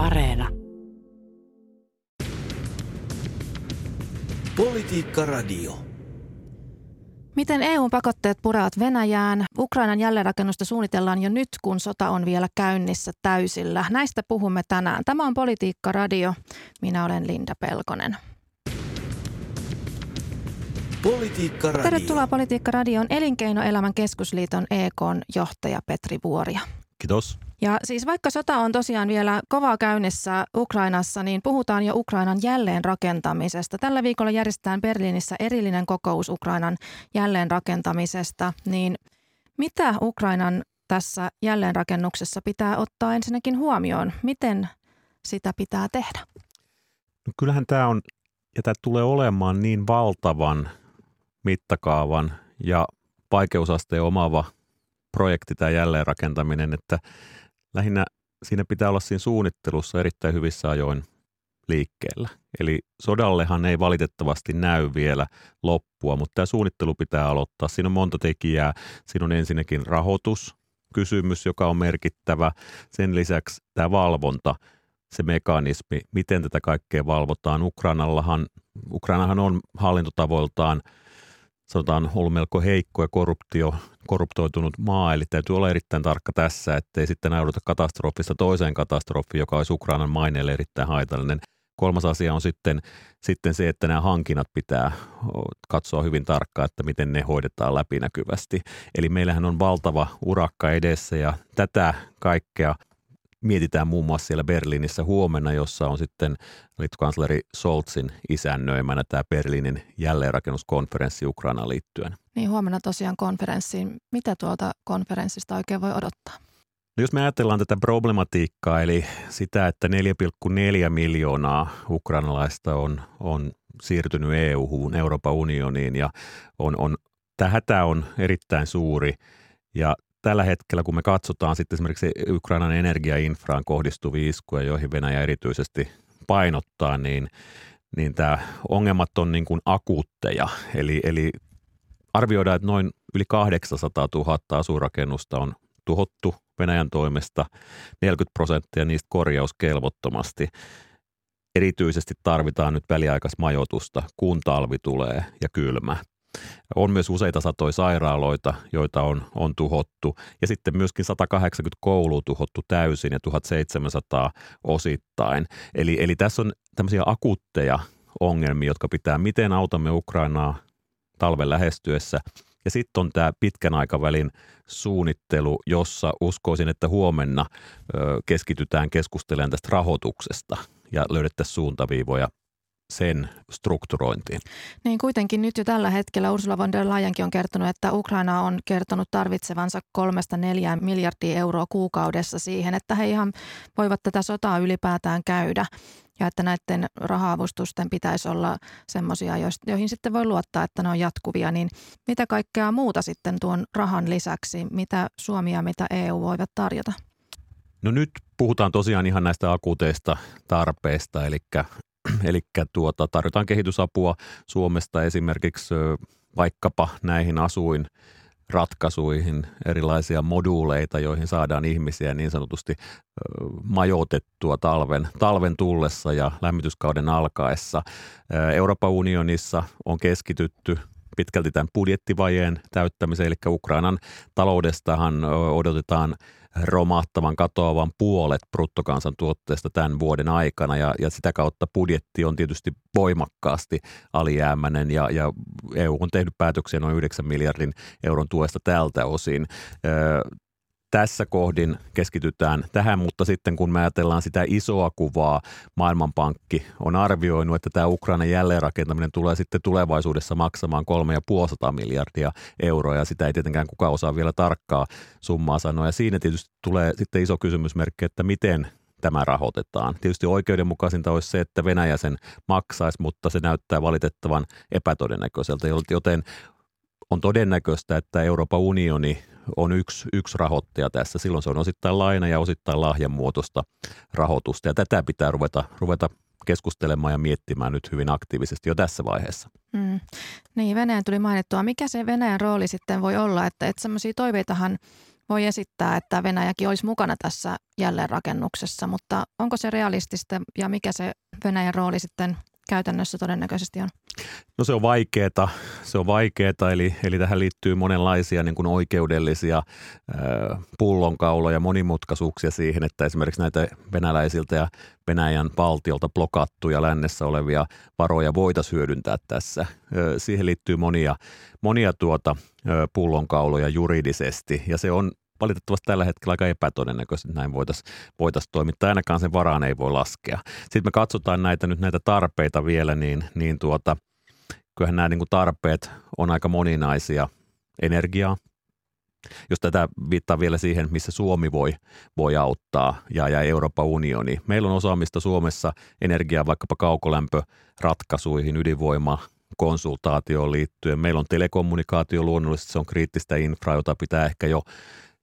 Areena. Politiikka Radio. Miten EUn pakotteet purevat Venäjään? Ukrainan jälleenrakennusta suunnitellaan jo nyt, kun sota on vielä käynnissä täysillä. Näistä puhumme tänään. Tämä on Politiikka Radio. Minä olen Linda Pelkonen. Politiikka Radio. Tervetuloa Politiikka Radioon Elinkeinoelämän keskusliiton EKn johtaja Petri Vuoria. Kiitos. Ja siis vaikka sota on tosiaan vielä kovaa käynnissä Ukrainassa, niin puhutaan jo Ukrainan jälleenrakentamisesta. Tällä viikolla järjestetään Berliinissä erillinen kokous Ukrainan jälleenrakentamisesta. Niin mitä Ukrainan tässä jälleenrakennuksessa pitää ottaa ensinnäkin huomioon? Miten sitä pitää tehdä? No kyllähän tämä on, ja tämä tulee olemaan niin valtavan mittakaavan ja vaikeusasteen omava projekti tämä jälleenrakentaminen, että lähinnä siinä pitää olla siinä suunnittelussa erittäin hyvissä ajoin liikkeellä. Eli sodallehan ei valitettavasti näy vielä loppua, mutta tämä suunnittelu pitää aloittaa. Siinä on monta tekijää. Siinä on ensinnäkin rahoitus, kysymys, joka on merkittävä. Sen lisäksi tämä valvonta, se mekanismi, miten tätä kaikkea valvotaan. Ukrainallahan, Ukrainahan on hallintotavoiltaan – sanotaan ollut melko heikko ja korruptio, korruptoitunut maa, eli täytyy olla erittäin tarkka tässä, ettei sitten ajauduta katastrofista toiseen katastrofiin, joka olisi Ukrainan maineelle erittäin haitallinen. Kolmas asia on sitten, sitten se, että nämä hankinnat pitää katsoa hyvin tarkkaan, että miten ne hoidetaan läpinäkyvästi. Eli meillähän on valtava urakka edessä ja tätä kaikkea – mietitään muun muassa siellä Berliinissä huomenna, jossa on sitten liittokansleri Soltsin isännöimänä tämä Berliinin jälleenrakennuskonferenssi Ukrainaan liittyen. Niin huomenna tosiaan konferenssiin. Mitä tuolta konferenssista oikein voi odottaa? No jos me ajatellaan tätä problematiikkaa, eli sitä, että 4,4 miljoonaa ukrainalaista on, on siirtynyt EU-hun, Euroopan unioniin ja on, on, tämä hätä on erittäin suuri ja tällä hetkellä, kun me katsotaan sitten esimerkiksi Ukrainan energiainfraan kohdistuvia iskuja, joihin Venäjä erityisesti painottaa, niin, niin tämä ongelmat on niin kuin akuutteja. Eli, eli arvioidaan, että noin yli 800 000 asurakennusta on tuhottu Venäjän toimesta, 40 prosenttia niistä korjauskelvottomasti. Erityisesti tarvitaan nyt väliaikaismajoitusta, kun talvi tulee ja kylmä. On myös useita satoja sairaaloita, joita on, on tuhottu ja sitten myöskin 180 koulua tuhottu täysin ja 1700 osittain. Eli, eli tässä on tämmöisiä akuutteja ongelmia, jotka pitää, miten autamme Ukrainaa talven lähestyessä. Ja sitten on tämä pitkän aikavälin suunnittelu, jossa uskoisin, että huomenna keskitytään keskustelemaan tästä rahoituksesta ja löydettäisiin suuntaviivoja sen strukturointiin. Niin kuitenkin nyt jo tällä hetkellä Ursula von der Leyenkin on kertonut, että Ukraina on kertonut tarvitsevansa kolmesta neljään miljardia euroa kuukaudessa siihen, että he ihan voivat tätä sotaa ylipäätään käydä ja että näiden raha-avustusten pitäisi olla semmoisia, joihin sitten voi luottaa, että ne on jatkuvia, niin mitä kaikkea muuta sitten tuon rahan lisäksi, mitä Suomi ja mitä EU voivat tarjota? No nyt puhutaan tosiaan ihan näistä akuuteista tarpeista, eli Eli tuota, tarjotaan kehitysapua Suomesta esimerkiksi vaikkapa näihin asuin ratkaisuihin, erilaisia moduuleita, joihin saadaan ihmisiä niin sanotusti majoitettua talven, talven tullessa ja lämmityskauden alkaessa. Euroopan unionissa on keskitytty pitkälti tämän budjettivajeen täyttämiseen, eli Ukrainan taloudestahan odotetaan – romahtavan, katoavan puolet bruttokansantuotteesta tämän vuoden aikana. Ja, ja sitä kautta budjetti on tietysti voimakkaasti alijäämäinen ja, ja EU on tehnyt päätöksiä noin 9 miljardin euron tuesta tältä osin tässä kohdin keskitytään tähän, mutta sitten kun me ajatellaan sitä isoa kuvaa, Maailmanpankki on arvioinut, että tämä Ukrainan jälleenrakentaminen tulee sitten tulevaisuudessa maksamaan 3,5 miljardia euroa ja sitä ei tietenkään kukaan osaa vielä tarkkaa summaa sanoa. Ja siinä tietysti tulee sitten iso kysymysmerkki, että miten tämä rahoitetaan. Tietysti oikeudenmukaisinta olisi se, että Venäjä sen maksaisi, mutta se näyttää valitettavan epätodennäköiseltä, joten on todennäköistä, että Euroopan unioni on yksi, yksi rahoittaja tässä. Silloin se on osittain laina ja osittain lahjan muotoista rahoitusta ja tätä pitää ruveta, ruveta keskustelemaan ja miettimään nyt hyvin aktiivisesti jo tässä vaiheessa. Mm. Niin, Venäjän tuli mainittua. Mikä se Venäjän rooli sitten voi olla? Että, että semmoisia toiveitahan voi esittää, että Venäjäkin olisi mukana tässä jälleenrakennuksessa, mutta onko se realistista ja mikä se Venäjän rooli sitten käytännössä todennäköisesti on? No se on vaikeaa, se on vaikeaa, eli, eli tähän liittyy monenlaisia niin kuin oikeudellisia äh, pullonkauloja, monimutkaisuuksia siihen, että esimerkiksi näitä venäläisiltä ja Venäjän valtiolta blokattuja lännessä olevia varoja voitaisiin hyödyntää tässä. Siihen liittyy monia, monia tuota, pullonkauloja juridisesti ja se on valitettavasti tällä hetkellä aika epätodennäköistä, että näin voitaisiin voitais toimittaa. Ainakaan sen varaan ei voi laskea. Sitten me katsotaan näitä nyt näitä tarpeita vielä, niin, niin tuota, kyllähän nämä niin kuin tarpeet on aika moninaisia. Energiaa, jos tätä viittaa vielä siihen, missä Suomi voi, voi auttaa ja, ja Euroopan unioni. Meillä on osaamista Suomessa energiaa vaikkapa kaukolämpöratkaisuihin, ydinvoima, konsultaatioon liittyen. Meillä on telekommunikaatio luonnollisesti, se on kriittistä infraa, jota pitää ehkä jo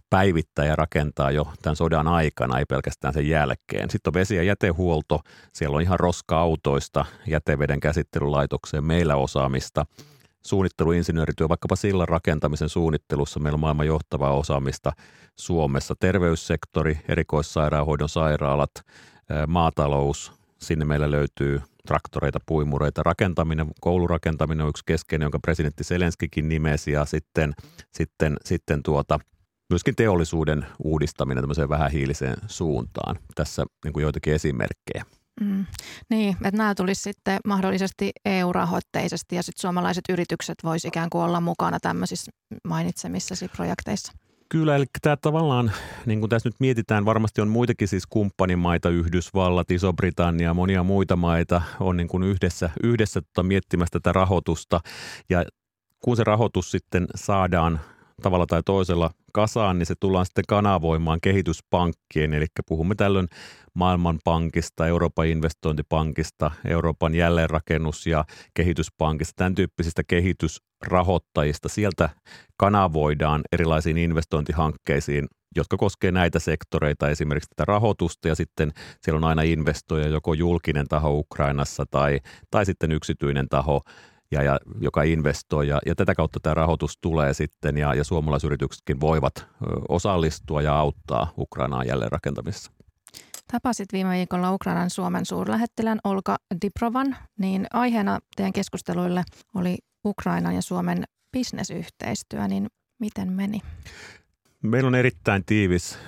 päivittää ja rakentaa jo tämän sodan aikana, ei pelkästään sen jälkeen. Sitten on vesi- ja jätehuolto, siellä on ihan roska-autoista jäteveden käsittelylaitokseen meillä osaamista. Suunnitteluinsinöörityö, vaikkapa sillan rakentamisen suunnittelussa meillä on maailman johtavaa osaamista Suomessa. Terveyssektori, erikoissairaanhoidon sairaalat, maatalous, sinne meillä löytyy traktoreita, puimureita. Rakentaminen, koulurakentaminen on yksi keskeinen, jonka presidentti Selenskikin nimesi ja sitten, sitten, sitten tuota, myöskin teollisuuden uudistaminen tämmöiseen vähähiiliseen suuntaan. Tässä niin kuin joitakin esimerkkejä. Mm, niin, että nämä tulisi sitten mahdollisesti EU-rahoitteisesti ja sitten suomalaiset yritykset voisi ikään kuin olla mukana tämmöisissä mainitsemissasi projekteissa. Kyllä, eli tämä tavallaan, niin kuin tässä nyt mietitään, varmasti on muitakin siis kumppanimaita, Yhdysvallat, Iso-Britannia, monia muita maita on niin kuin yhdessä, yhdessä tota miettimässä tätä rahoitusta. Ja kun se rahoitus sitten saadaan tavalla tai toisella kasaan, niin se tullaan sitten kanavoimaan kehityspankkien, eli puhumme tällöin Maailmanpankista, Euroopan investointipankista, Euroopan jälleenrakennus- ja kehityspankista, tämän tyyppisistä kehitysrahoittajista. Sieltä kanavoidaan erilaisiin investointihankkeisiin, jotka koskevat näitä sektoreita, esimerkiksi tätä rahoitusta, ja sitten siellä on aina investoija, joko julkinen taho Ukrainassa tai, tai sitten yksityinen taho ja, ja, joka investoi ja, ja tätä kautta tämä rahoitus tulee sitten ja, ja suomalaisyrityksetkin voivat osallistua ja auttaa Ukrainaa jälleenrakentamisessa. Tapasit viime viikolla Ukrainan Suomen suurlähettilän Olka Diprovan, niin aiheena teidän keskusteluille oli Ukrainan ja Suomen bisnesyhteistyö, niin miten meni? Meillä on erittäin tiivis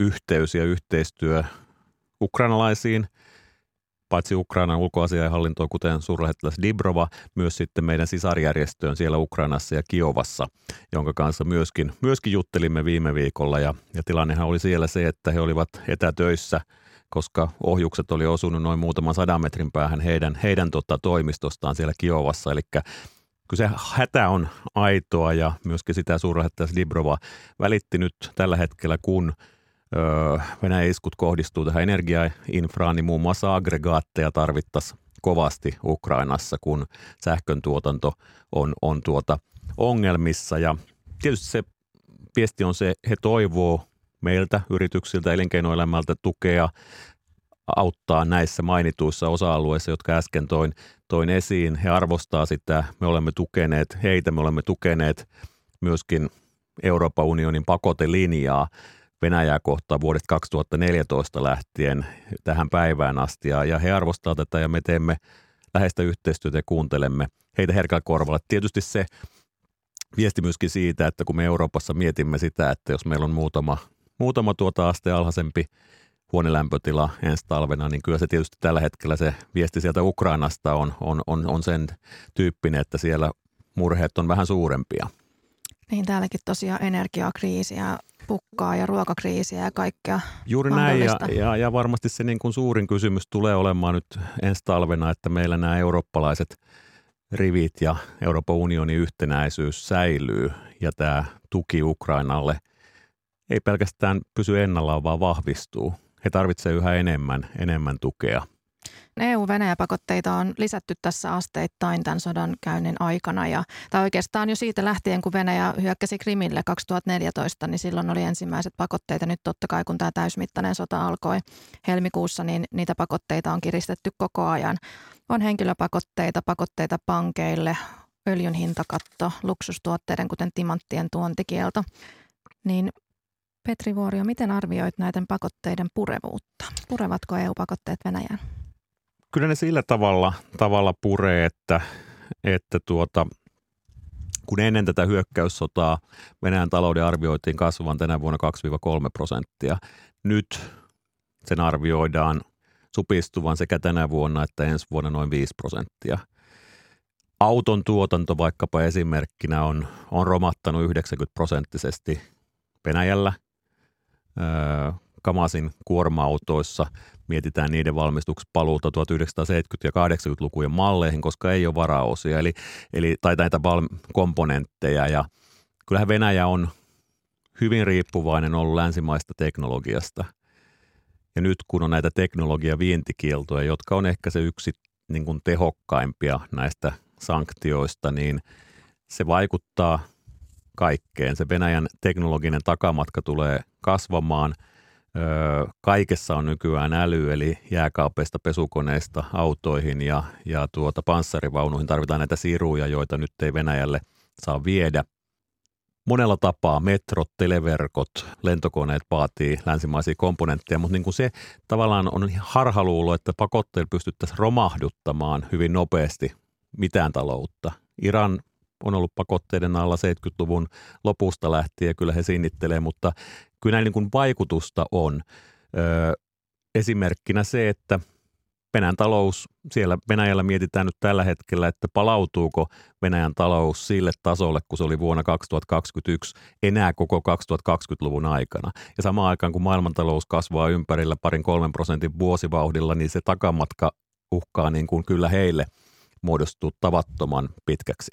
yhteys ja yhteistyö ukrainalaisiin – paitsi Ukrainan ulkoasiainhallintoon, kuten suurlähettiläs Dibrova, myös sitten meidän sisarjärjestöön siellä Ukrainassa ja Kiovassa, jonka kanssa myöskin, myöskin juttelimme viime viikolla. Ja, ja tilannehan oli siellä se, että he olivat etätöissä, koska ohjukset oli osunut noin muutaman sadan metrin päähän heidän, heidän tota, toimistostaan siellä Kiovassa. Eli kyllä se hätä on aitoa ja myöskin sitä suurlähettiläs Dibrova välitti nyt tällä hetkellä, kun – Venäjän iskut kohdistuu tähän energiainfraan, niin muun muassa aggregaatteja tarvittaisiin kovasti Ukrainassa, kun sähkön tuotanto on, on tuota ongelmissa. Ja tietysti se viesti on se, he toivoo meiltä, yrityksiltä, elinkeinoelämältä tukea auttaa näissä mainituissa osa-alueissa, jotka äsken toin, toin esiin. He arvostaa sitä, me olemme tukeneet heitä, me olemme tukeneet myöskin Euroopan unionin pakotelinjaa Venäjää kohtaan vuodesta 2014 lähtien tähän päivään asti. Ja, ja he arvostaa tätä ja me teemme läheistä yhteistyötä ja kuuntelemme heitä herkällä korvalla. Tietysti se viesti myöskin siitä, että kun me Euroopassa mietimme sitä, että jos meillä on muutama, muutama tuota aste alhaisempi huonelämpötila ensi talvena, niin kyllä se tietysti tällä hetkellä se viesti sieltä Ukrainasta on, on, on, on sen tyyppinen, että siellä murheet on vähän suurempia. Niin täälläkin tosiaan energiakriisiä pukkaa ja ruokakriisiä ja kaikkea Juuri näin ja, ja, ja varmasti se niin kuin suurin kysymys tulee olemaan nyt ensi talvena, että meillä nämä eurooppalaiset rivit ja Euroopan unionin yhtenäisyys säilyy ja tämä tuki Ukrainalle ei pelkästään pysy ennallaan, vaan vahvistuu. He tarvitsevat yhä enemmän, enemmän tukea – EU-Venäjä-pakotteita on lisätty tässä asteittain tämän sodan käynnin aikana. Ja, tai oikeastaan jo siitä lähtien, kun Venäjä hyökkäsi Krimille 2014, niin silloin oli ensimmäiset pakotteita. Nyt totta kai, kun tämä täysmittainen sota alkoi helmikuussa, niin niitä pakotteita on kiristetty koko ajan. On henkilöpakotteita, pakotteita pankeille, öljyn hintakatto, luksustuotteiden kuten timanttien tuontikielto. Niin Petri Vuorio, miten arvioit näiden pakotteiden purevuutta? Purevatko EU-pakotteet Venäjään? Kyllä ne sillä tavalla, tavalla puree, että, että tuota, kun ennen tätä hyökkäyssotaa Venäjän talouden arvioitiin kasvavan tänä vuonna 2-3 prosenttia. Nyt sen arvioidaan supistuvan sekä tänä vuonna että ensi vuonna noin 5 prosenttia. Auton tuotanto vaikkapa esimerkkinä on, on romattanut 90 prosenttisesti Venäjällä. Öö, Kamasin kuorma-autoissa mietitään niiden valmistuspaluuta 1970- ja 80-lukujen malleihin, koska ei ole varaosia eli, eli, tai näitä val- komponentteja. Ja kyllähän Venäjä on hyvin riippuvainen ollut länsimaista teknologiasta. Ja nyt kun on näitä teknologiavientikieltoja, jotka on ehkä se yksi niin kuin tehokkaimpia näistä sanktioista, niin se vaikuttaa kaikkeen. Se Venäjän teknologinen takamatka tulee kasvamaan – kaikessa on nykyään äly, eli jääkaapeista, pesukoneista, autoihin ja, ja tuota panssarivaunuihin tarvitaan näitä siruja, joita nyt ei Venäjälle saa viedä. Monella tapaa metrot, televerkot, lentokoneet vaatii länsimaisia komponentteja, mutta niin kuin se tavallaan on harhaluulo, että pakotteilla pystyttäisiin romahduttamaan hyvin nopeasti mitään taloutta. Iran on ollut pakotteiden alla 70-luvun lopusta lähtien, kyllä he sinnittelee, mutta kyllä näin niin kuin vaikutusta on. Öö, esimerkkinä se, että Venäjän talous, siellä Venäjällä mietitään nyt tällä hetkellä, että palautuuko Venäjän talous sille tasolle, kun se oli vuonna 2021 enää koko 2020-luvun aikana. Ja samaan aikaan, kun maailmantalous kasvaa ympärillä parin kolmen prosentin vuosivauhdilla, niin se takamatka uhkaa niin kuin kyllä heille muodostuu tavattoman pitkäksi.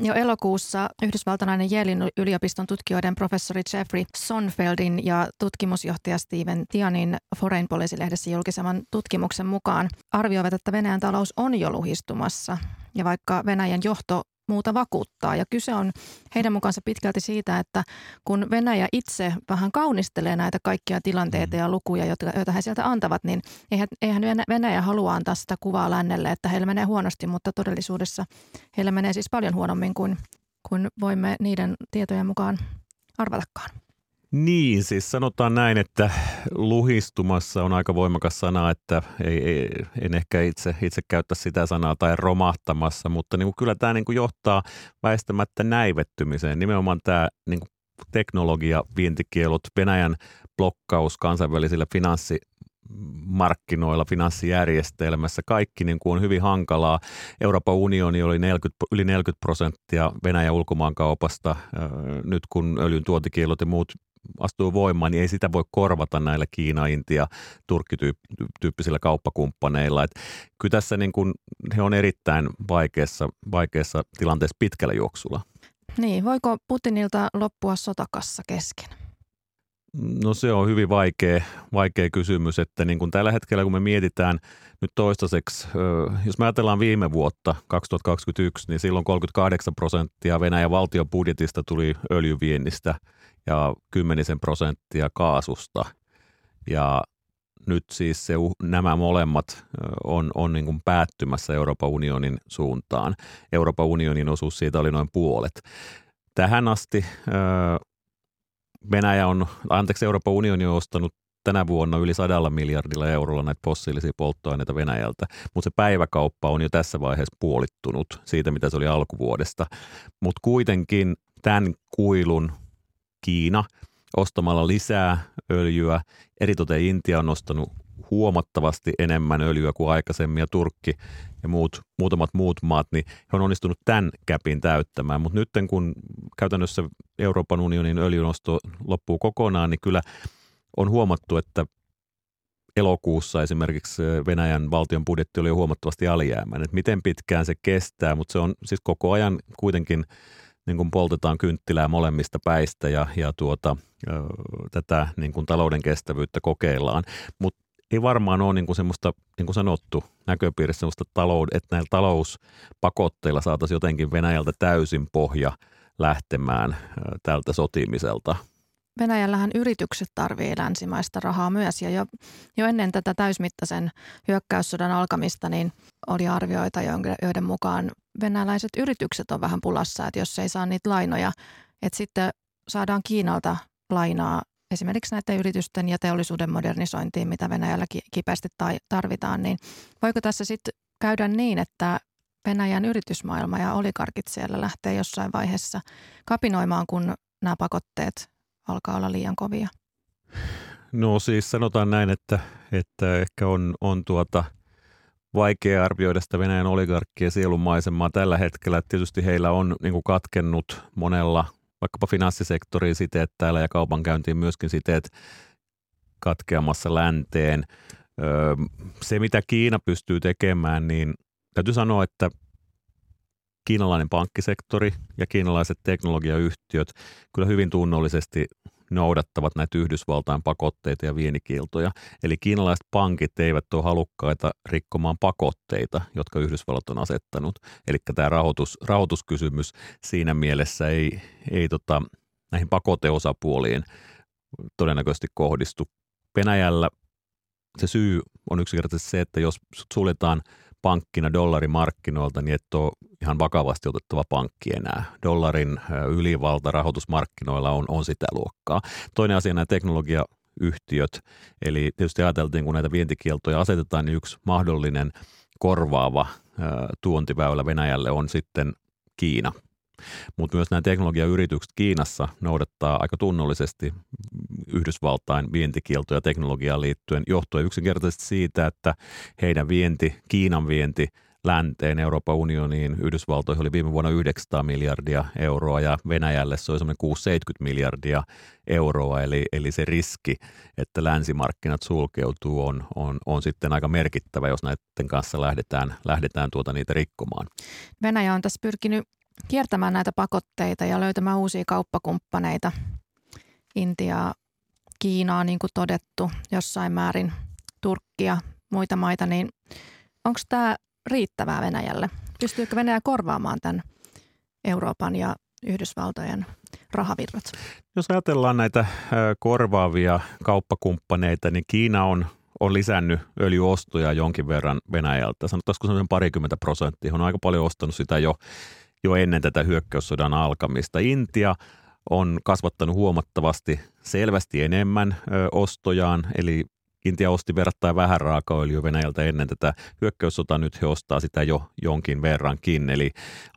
Jo elokuussa yhdysvaltalainen Yalein yliopiston tutkijoiden professori Jeffrey Sonfeldin ja tutkimusjohtaja Steven Tianin Foreign Policy-lehdessä julkiseman tutkimuksen mukaan arvioivat, että Venäjän talous on jo luhistumassa. Ja vaikka Venäjän johto muuta vakuuttaa. Ja kyse on heidän mukaansa pitkälti siitä, että kun Venäjä itse vähän kaunistelee näitä kaikkia tilanteita ja lukuja, joita he sieltä antavat, niin eihän, eihän Venäjä halua antaa sitä kuvaa lännelle, että heillä menee huonosti, mutta todellisuudessa heillä menee siis paljon huonommin kuin, kuin voimme niiden tietojen mukaan arvatakaan. Niin, siis sanotaan näin, että luhistumassa on aika voimakas sana, että ei, ei, en ehkä itse, itse käyttä sitä sanaa tai romahtamassa, mutta niin kuin kyllä tämä niin kuin johtaa väistämättä näivettymiseen. Nimenomaan tämä niin kuin teknologia, vientikielut, Venäjän blokkaus kansainvälisillä finanssi markkinoilla, finanssijärjestelmässä. Kaikki niin kuin on hyvin hankalaa. Euroopan unioni oli 40, yli 40 prosenttia Venäjän ulkomaankaupasta. Nyt kun öljyn tuotikielot ja muut astuu voimaan, niin ei sitä voi korvata näillä Kiina, Intia, Turkki-tyyppisillä kauppakumppaneilla. Et kyllä tässä niin kuin, he on erittäin vaikeassa, vaikeassa tilanteessa pitkällä juoksulla. Niin, voiko Putinilta loppua sotakassa kesken? No se on hyvin vaikea, vaikea kysymys, että niin kuin tällä hetkellä kun me mietitään nyt toistaiseksi, jos me ajatellaan viime vuotta 2021, niin silloin 38 prosenttia Venäjän valtion budjetista tuli öljyviennistä – ja kymmenisen prosenttia kaasusta. Ja nyt siis se, nämä molemmat on, on niin kuin päättymässä Euroopan unionin suuntaan. Euroopan unionin osuus siitä oli noin puolet. Tähän asti Venäjä on, anteeksi Euroopan unioni on ostanut tänä vuonna yli sadalla miljardilla eurolla näitä fossiilisia polttoaineita Venäjältä, mutta se päiväkauppa on jo tässä vaiheessa puolittunut siitä, mitä se oli alkuvuodesta. Mutta kuitenkin tämän kuilun Kiina ostamalla lisää öljyä. Eritoten Intia on ostanut huomattavasti enemmän öljyä kuin aikaisemmin ja Turkki ja muut, muutamat muut maat, niin he on onnistunut tämän käpin täyttämään. Mutta nyt kun käytännössä Euroopan unionin öljynosto loppuu kokonaan, niin kyllä on huomattu, että elokuussa esimerkiksi Venäjän valtion budjetti oli jo huomattavasti alijäämäinen. Miten pitkään se kestää, mutta se on siis koko ajan kuitenkin – niin kuin poltetaan kynttilää molemmista päistä ja, ja tuota, tätä niin kuin talouden kestävyyttä kokeillaan. Mutta ei varmaan ole niin kuin semmoista, niin kuin sanottu, näköpiirissä semmoista taloud, että näillä talouspakotteilla saataisiin jotenkin Venäjältä täysin pohja lähtemään tältä sotimiselta. Venäjällähän yritykset tarvii länsimaista rahaa myös ja jo, jo ennen tätä täysmittaisen hyökkäyssodan alkamista niin oli arvioita, joiden mukaan venäläiset yritykset on vähän pulassa, että jos ei saa niitä lainoja, että sitten saadaan Kiinalta lainaa esimerkiksi näiden yritysten ja teollisuuden modernisointiin, mitä Venäjällä kipeästi tarvitaan, niin voiko tässä sitten käydä niin, että Venäjän yritysmaailma ja olikarkit siellä lähtee jossain vaiheessa kapinoimaan, kun nämä pakotteet alkaa olla liian kovia? No siis sanotaan näin, että, että ehkä on, on tuota vaikea arvioida sitä Venäjän oligarkkien sielumaisemaa tällä hetkellä. Tietysti heillä on niin kuin katkennut monella, vaikkapa finanssisektoriin siteet täällä ja kaupankäyntiin myöskin siteet katkeamassa länteen. se, mitä Kiina pystyy tekemään, niin täytyy sanoa, että kiinalainen pankkisektori ja kiinalaiset teknologiayhtiöt kyllä hyvin tunnollisesti noudattavat näitä Yhdysvaltain pakotteita ja vienikiltoja. Eli kiinalaiset pankit eivät ole halukkaita rikkomaan pakotteita, jotka Yhdysvallat on asettanut. Eli tämä rahoitus, rahoituskysymys siinä mielessä ei, ei tota, näihin pakoteosapuoliin todennäköisesti kohdistu. Venäjällä se syy on yksinkertaisesti se, että jos suljetaan – pankkina dollarimarkkinoilta, niin et ole ihan vakavasti otettava pankki enää. Dollarin ylivalta rahoitusmarkkinoilla on, on sitä luokkaa. Toinen asia nämä teknologiayhtiöt, eli tietysti ajateltiin, kun näitä vientikieltoja asetetaan, niin yksi mahdollinen korvaava tuontiväylä Venäjälle on sitten Kiina – mutta myös nämä teknologiayritykset Kiinassa noudattaa aika tunnollisesti Yhdysvaltain vientikieltoja teknologiaan liittyen, johtuen yksinkertaisesti siitä, että heidän vienti, Kiinan vienti länteen, Euroopan unioniin, Yhdysvaltoihin oli viime vuonna 900 miljardia euroa ja Venäjälle se oli semmoinen 670 miljardia euroa, eli, eli se riski, että länsimarkkinat sulkeutuu on, on, on sitten aika merkittävä, jos näiden kanssa lähdetään, lähdetään tuota niitä rikkomaan. Venäjä on tässä pyrkinyt kiertämään näitä pakotteita ja löytämään uusia kauppakumppaneita. Intiaa, Kiinaa, niin kuin todettu, jossain määrin Turkkia, muita maita, niin onko tämä riittävää Venäjälle? Pystyykö Venäjä korvaamaan tämän Euroopan ja Yhdysvaltojen rahavirrat? Jos ajatellaan näitä korvaavia kauppakumppaneita, niin Kiina on on lisännyt öljyostoja jonkin verran Venäjältä. Sanotaanko semmoinen parikymmentä prosenttia. On aika paljon ostanut sitä jo jo ennen tätä hyökkäyssodan alkamista. Intia on kasvattanut huomattavasti selvästi enemmän ö, ostojaan, eli Intia osti verrattain vähän raakaöljyä Venäjältä ennen tätä hyökkäyssotaa, nyt he ostaa sitä jo jonkin verrankin, eli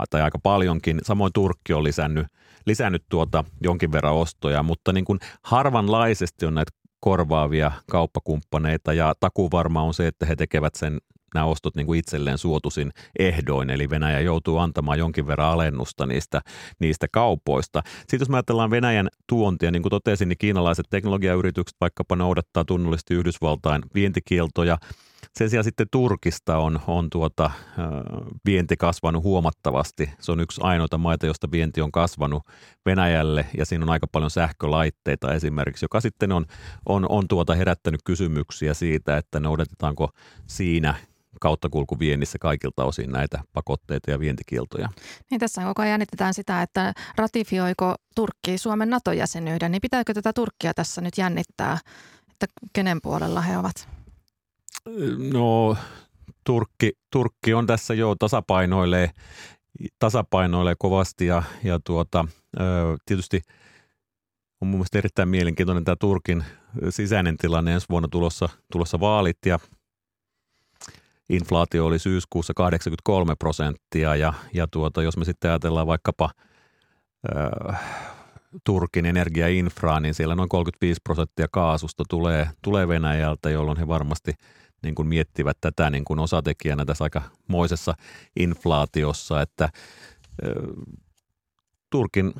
tai aika paljonkin. Samoin Turkki on lisännyt, lisännyt tuota jonkin verran ostoja, mutta niin kuin harvanlaisesti on näitä korvaavia kauppakumppaneita ja takuu varma on se, että he tekevät sen nämä ostot niin kuin itselleen suotuisin ehdoin, eli Venäjä joutuu antamaan jonkin verran alennusta niistä, niistä kaupoista. Sitten jos me ajatellaan Venäjän tuontia, niin kuin totesin, niin kiinalaiset teknologiayritykset vaikkapa noudattaa tunnollisesti Yhdysvaltain vientikieltoja, sen sijaan sitten Turkista on, on tuota, vienti kasvanut huomattavasti. Se on yksi ainoita maita, josta vienti on kasvanut Venäjälle ja siinä on aika paljon sähkölaitteita esimerkiksi, joka sitten on, on, on tuota herättänyt kysymyksiä siitä, että noudatetaanko siinä kauttakulkuviennissä kaikilta osin näitä pakotteita ja vientikieltoja. Niin tässä koko ajan jännitetään sitä, että ratifioiko Turkki Suomen NATO-jäsenyyden, niin pitääkö tätä Turkkia tässä nyt jännittää, että kenen puolella he ovat? No Turkki, Turkki on tässä jo tasapainoilee, tasapainoilee kovasti ja, ja tuota, tietysti on mun mielestä erittäin mielenkiintoinen tämä Turkin sisäinen tilanne ensi vuonna tulossa, tulossa vaalit ja inflaatio oli syyskuussa 83 prosenttia ja, ja tuota, jos me sitten ajatellaan vaikkapa äh, Turkin energiainfraa, niin siellä noin 35 prosenttia kaasusta tulee, tulee Venäjältä, jolloin he varmasti niin kuin miettivät tätä niin kuin osatekijänä tässä aika moisessa inflaatiossa, että Turkin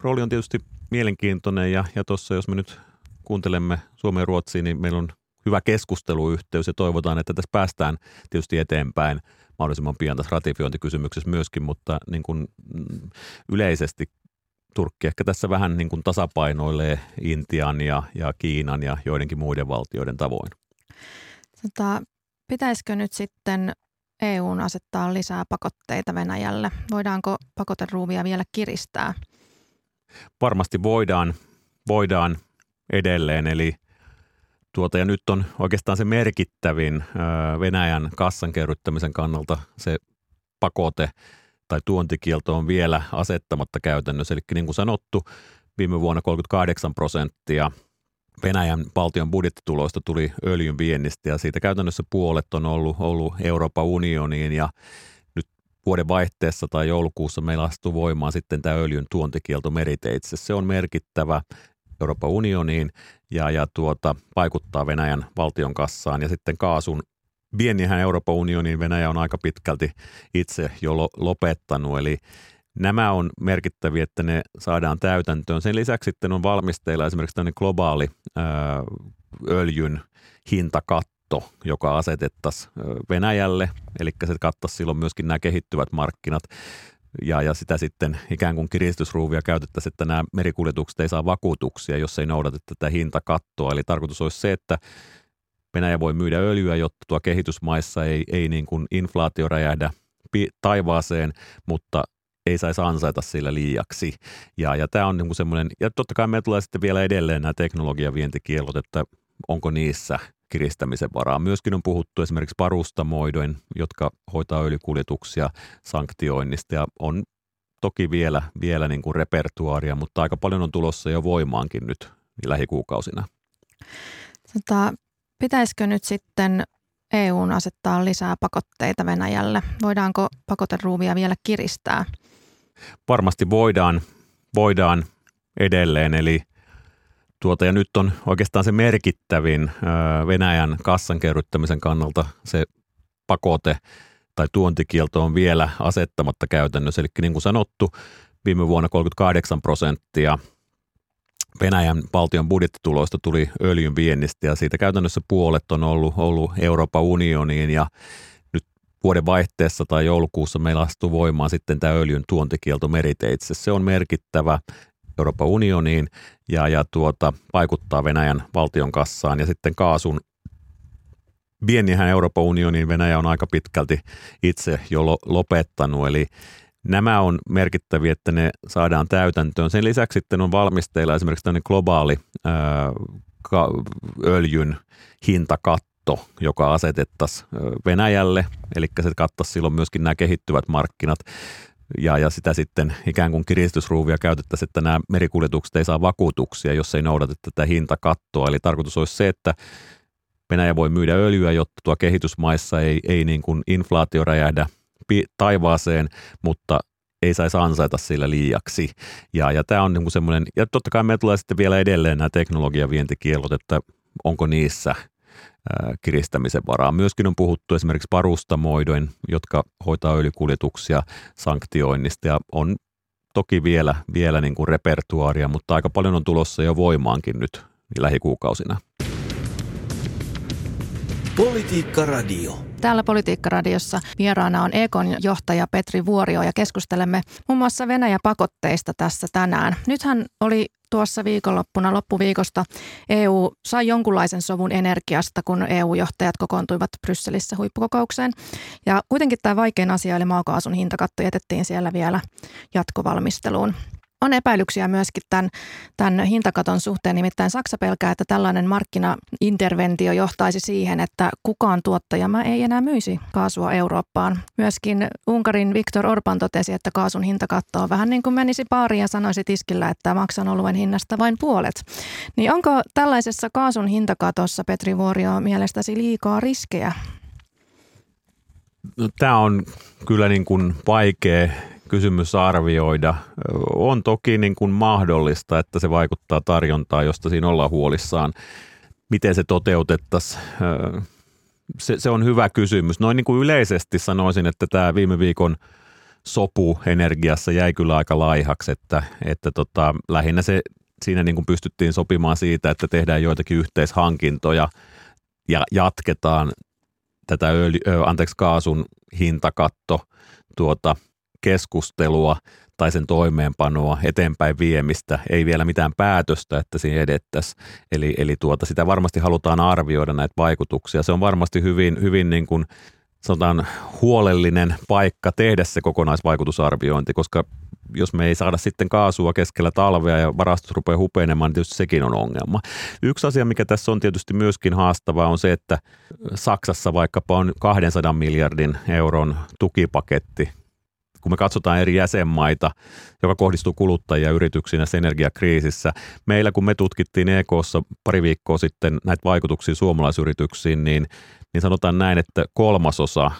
rooli on tietysti mielenkiintoinen ja, ja tuossa jos me nyt kuuntelemme Suomen ja Ruotsiin, niin meillä on hyvä keskusteluyhteys ja toivotaan, että tässä päästään tietysti eteenpäin mahdollisimman pian tässä ratifiointikysymyksessä myöskin, mutta niin kuin mm, yleisesti Turkki ehkä tässä vähän niin kuin tasapainoilee Intian ja, ja Kiinan ja joidenkin muiden valtioiden tavoin. Tota, pitäisikö nyt sitten EUn asettaa lisää pakotteita Venäjälle? Voidaanko pakoteruuvia vielä kiristää? Varmasti voidaan, voidaan edelleen, eli tuota, ja nyt on oikeastaan se merkittävin Venäjän kassan kerryttämisen kannalta se pakote tai tuontikielto on vielä asettamatta käytännössä. Eli niin kuin sanottu, viime vuonna 38 prosenttia Venäjän valtion budjettituloista tuli öljyn viennistä ja siitä käytännössä puolet on ollut, ollut Euroopan unioniin ja nyt vuoden vaihteessa tai joulukuussa meillä astuu voimaan sitten tämä öljyn tuontikielto meriteitse. Se on merkittävä Euroopan unioniin ja, ja tuota, vaikuttaa Venäjän valtion kassaan ja sitten kaasun viennihän Euroopan unioniin Venäjä on aika pitkälti itse jo lopettanut, eli Nämä on merkittäviä, että ne saadaan täytäntöön. Sen lisäksi sitten on valmisteilla esimerkiksi tämmöinen globaali öljyn hintakatto, joka asetettaisiin Venäjälle, eli se kattaisi silloin myöskin nämä kehittyvät markkinat ja, ja sitä sitten ikään kuin kiristysruuvia käytettäisiin, että nämä merikuljetukset ei saa vakuutuksia, jos ei noudata tätä hintakattoa. Eli tarkoitus olisi se, että Venäjä voi myydä öljyä, jotta tuo kehitysmaissa ei, ei niin kuin inflaatio räjähdä taivaaseen, mutta ei saisi ansaita sillä liiaksi. Ja, ja tämä on niin semmoinen, ja totta kai me tulee sitten vielä edelleen nämä teknologiavientikielot, että onko niissä kiristämisen varaa. Myöskin on puhuttu esimerkiksi parustamoidoin, jotka hoitaa öljykuljetuksia sanktioinnista ja on toki vielä, vielä niin kuin repertuaaria, mutta aika paljon on tulossa jo voimaankin nyt lähikuukausina. Tota, pitäisikö nyt sitten EUn asettaa lisää pakotteita Venäjälle? Voidaanko pakoteruuvia vielä kiristää? Varmasti voidaan, voidaan edelleen, eli tuota, ja nyt on oikeastaan se merkittävin Venäjän kassan kerryttämisen kannalta se pakote tai tuontikielto on vielä asettamatta käytännössä. Eli niin kuin sanottu, viime vuonna 38 prosenttia Venäjän valtion budjettituloista tuli öljyn viennistä ja siitä käytännössä puolet on ollut, ollut Euroopan unioniin ja vuoden vaihteessa tai joulukuussa meillä astuu voimaan sitten tämä öljyn tuontikielto meriteitse. Se on merkittävä Euroopan unioniin ja, ja tuota, vaikuttaa Venäjän valtion kassaan ja sitten kaasun viennihän Euroopan unioniin Venäjä on aika pitkälti itse jo lopettanut, eli nämä on merkittäviä, että ne saadaan täytäntöön. Sen lisäksi sitten on valmisteilla esimerkiksi tämmöinen globaali öljyn hintakatto, katto, joka asetettaisiin Venäjälle, eli se kattaisi silloin myöskin nämä kehittyvät markkinat, ja, ja sitä sitten ikään kuin kiristysruuvia käytettäisiin, että nämä merikuljetukset ei saa vakuutuksia, jos ei noudata tätä hintakattoa. Eli tarkoitus olisi se, että Venäjä voi myydä öljyä, jotta tuo kehitysmaissa ei, ei niin kuin inflaatio räjähdä taivaaseen, mutta ei saisi ansaita sillä liiaksi. Ja, ja tämä on niin semmoinen, ja totta kai meillä tulee sitten vielä edelleen nämä teknologiavientikielot, että onko niissä – kiristämisen varaa. Myöskin on puhuttu esimerkiksi parustamoidoin, jotka hoitaa öljykuljetuksia sanktioinnista ja on toki vielä, vielä niin kuin repertuaaria, mutta aika paljon on tulossa jo voimaankin nyt lähikuukausina. Politiikka Radio. Täällä Politiikka-radiossa vieraana on Ekon johtaja Petri Vuorio ja keskustelemme muun muassa Venäjä-pakotteista tässä tänään. Nythän oli tuossa viikonloppuna loppuviikosta EU sai jonkunlaisen sovun energiasta, kun EU-johtajat kokoontuivat Brysselissä huippukokoukseen. Ja kuitenkin tämä vaikein asia eli maakaasun hintakatto jätettiin siellä vielä jatkovalmisteluun on epäilyksiä myöskin tämän, tämän hintakaton suhteen. Nimittäin Saksa pelkää, että tällainen markkinainterventio johtaisi siihen, että kukaan tuottajamaa ei enää myisi kaasua Eurooppaan. Myöskin Unkarin Viktor Orban totesi, että kaasun hintakatto on vähän niin kuin menisi baariin ja sanoisi tiskillä, että maksan oluen hinnasta vain puolet. Niin onko tällaisessa kaasun hintakatossa, Petri Vuorio, mielestäsi liikaa riskejä? No, tämä on kyllä niin kuin vaikea kysymys arvioida. On toki niin kuin mahdollista, että se vaikuttaa tarjontaan, josta siinä ollaan huolissaan. Miten se toteutettaisiin? Se, se on hyvä kysymys. Noin niin kuin yleisesti sanoisin, että tämä viime viikon sopu energiassa jäi kyllä aika laihaksi, että, että tota, lähinnä se, siinä niin kuin pystyttiin sopimaan siitä, että tehdään joitakin yhteishankintoja ja jatketaan tätä öljy, anteeksi, kaasun hintakatto tuota, keskustelua tai sen toimeenpanoa, eteenpäin viemistä, ei vielä mitään päätöstä, että siinä edettäisiin. Eli, eli tuota, sitä varmasti halutaan arvioida näitä vaikutuksia. Se on varmasti hyvin, hyvin niin kuin, sanotaan, huolellinen paikka tehdä se kokonaisvaikutusarviointi, koska jos me ei saada sitten kaasua keskellä talvea ja varastot rupeaa hupenemaan, niin tietysti sekin on ongelma. Yksi asia, mikä tässä on tietysti myöskin haastavaa, on se, että Saksassa vaikkapa on 200 miljardin euron tukipaketti kun me katsotaan eri jäsenmaita, joka kohdistuu kuluttajia yrityksiin tässä energiakriisissä. Meillä, kun me tutkittiin EKssa pari viikkoa sitten näitä vaikutuksia suomalaisyrityksiin, niin, niin sanotaan näin, että kolmasosa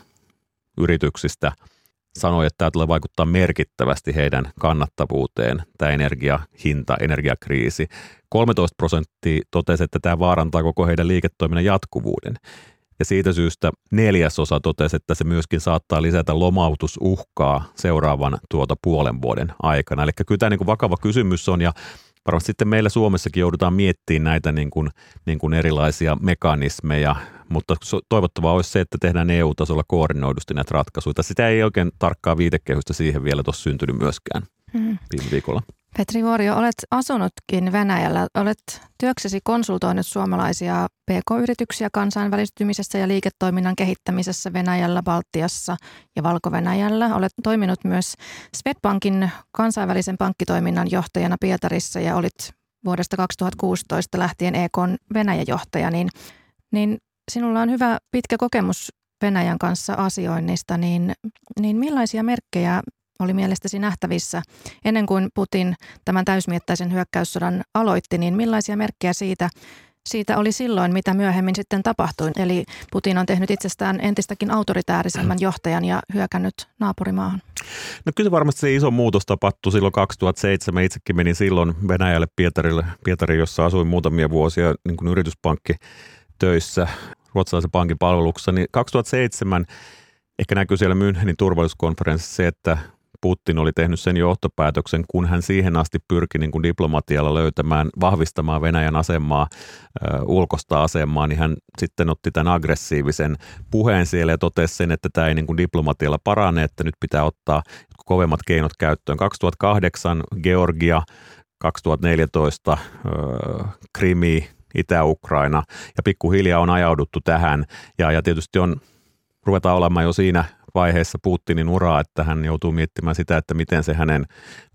yrityksistä sanoi, että tämä tulee vaikuttaa merkittävästi heidän kannattavuuteen, tämä energiahinta, energiakriisi. 13 prosenttia totesi, että tämä vaarantaa koko heidän liiketoiminnan jatkuvuuden. Ja siitä syystä neljäsosa totesi, että se myöskin saattaa lisätä lomautusuhkaa seuraavan tuota puolen vuoden aikana. Eli kyllä tämä niin kuin vakava kysymys on ja varmasti sitten meillä Suomessakin joudutaan miettimään näitä niin kuin, niin kuin erilaisia mekanismeja, mutta toivottavaa olisi se, että tehdään EU-tasolla koordinoidusti näitä ratkaisuja. Sitä ei oikein tarkkaa viitekehystä siihen vielä tuossa syntynyt myöskään hmm. viime viikolla. Petri Vuorio, olet asunutkin Venäjällä. Olet työksesi konsultoinut suomalaisia PK-yrityksiä kansainvälistymisessä ja liiketoiminnan kehittämisessä Venäjällä, Baltiassa ja Valko-Venäjällä. Olet toiminut myös Swedbankin kansainvälisen pankkitoiminnan johtajana Pietarissa ja olit vuodesta 2016 lähtien EK Venäjän johtaja, niin, niin sinulla on hyvä pitkä kokemus Venäjän kanssa asioinnista, niin, niin millaisia merkkejä oli mielestäsi nähtävissä ennen kuin Putin tämän täysmiettäisen hyökkäyssodan aloitti, niin millaisia merkkejä siitä, siitä oli silloin, mitä myöhemmin sitten tapahtui? Eli Putin on tehnyt itsestään entistäkin autoritäärisemmän johtajan ja hyökännyt naapurimaahan. No kyllä varmasti se iso muutos tapahtui silloin 2007. Itsekin menin silloin Venäjälle Pietarille, Pietari, jossa asuin muutamia vuosia niin kuin yrityspankki töissä ruotsalaisen pankin palveluksessa. Niin 2007 ehkä näkyy siellä Münchenin turvallisuuskonferenssissa se, että Putin oli tehnyt sen johtopäätöksen, kun hän siihen asti pyrki niin kuin diplomatialla löytämään, vahvistamaan Venäjän asemaa, ö, ulkosta asemaa, niin hän sitten otti tämän aggressiivisen puheen siellä ja totesi sen, että tämä ei niin kuin diplomatialla parane, että nyt pitää ottaa kovemmat keinot käyttöön. 2008 Georgia, 2014 ö, Krimi, Itä-Ukraina ja pikkuhiljaa on ajauduttu tähän ja, ja tietysti on ruvetaan olemaan jo siinä vaiheessa Putinin uraa, että hän joutuu miettimään sitä, että miten se hänen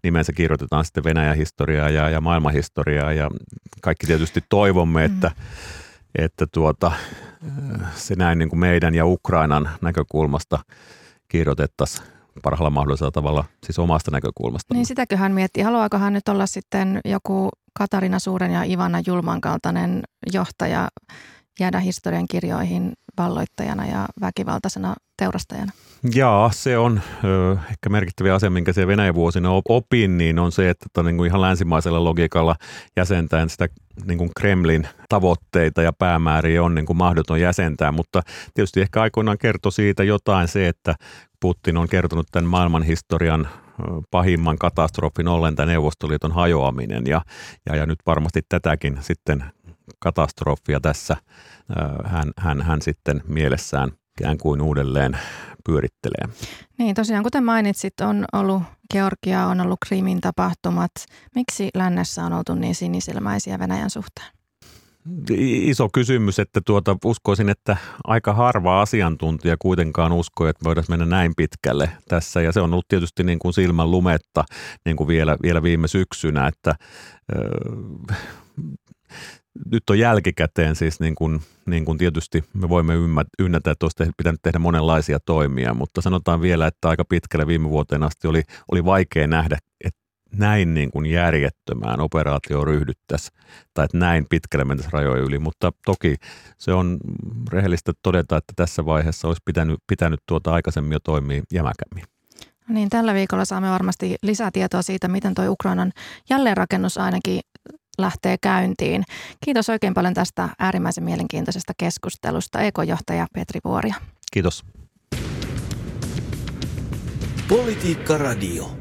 nimensä kirjoitetaan sitten Venäjän historiaa ja, ja maailmanhistoriaa ja kaikki tietysti toivomme, mm. että, mm. että tuota, se näin niin kuin meidän ja Ukrainan näkökulmasta kirjoitettaisiin parhaalla mahdollisella tavalla, siis omasta näkökulmasta. Niin sitäkö hän miettii, haluaako hän nyt olla sitten joku Katarina Suuren ja Ivana Julman kaltainen johtaja, jäädä historian kirjoihin valloittajana ja väkivaltaisena teurastajana? Jaa, se on ö, ehkä merkittävä asia, minkä se Venäjän vuosina opin, niin on se, että niin kuin ihan länsimaisella logiikalla jäsentäen sitä niin kuin Kremlin tavoitteita ja päämääriä on niin kuin mahdoton jäsentää, mutta tietysti ehkä aikoinaan kertoi siitä jotain se, että Putin on kertonut tämän maailmanhistorian pahimman katastrofin ollen tämä Neuvostoliiton hajoaminen ja, ja, ja nyt varmasti tätäkin sitten katastrofia tässä hän, hän, hän sitten mielessään ikään kuin uudelleen pyörittelee. Niin, tosiaan kuten mainitsit, on ollut Georgia, on ollut Krimin tapahtumat. Miksi lännessä on oltu niin sinisilmäisiä Venäjän suhteen? Iso kysymys, että tuota, uskoisin, että aika harva asiantuntija kuitenkaan uskoi, että voidaan mennä näin pitkälle tässä. Ja se on ollut tietysti niin kuin silmän lumetta niin kuin vielä, vielä viime syksynä, että nyt on jälkikäteen siis niin kuin, niin kuin tietysti me voimme ynnätä, että olisi pitänyt tehdä monenlaisia toimia, mutta sanotaan vielä, että aika pitkälle viime vuoteen asti oli, oli vaikea nähdä, että näin niin kuin järjettömään operaatioon ryhdyttäisiin tai että näin pitkälle mentäisiin rajojen yli, mutta toki se on rehellistä todeta, että tässä vaiheessa olisi pitänyt, pitänyt tuota aikaisemmin jo toimia jämäkämmin. Niin, tällä viikolla saamme varmasti lisää tietoa siitä, miten tuo Ukrainan jälleenrakennus ainakin lähtee käyntiin. Kiitos oikein paljon tästä äärimmäisen mielenkiintoisesta keskustelusta, ekojohtaja Petri Vuoria. Kiitos. Politiikka Radio.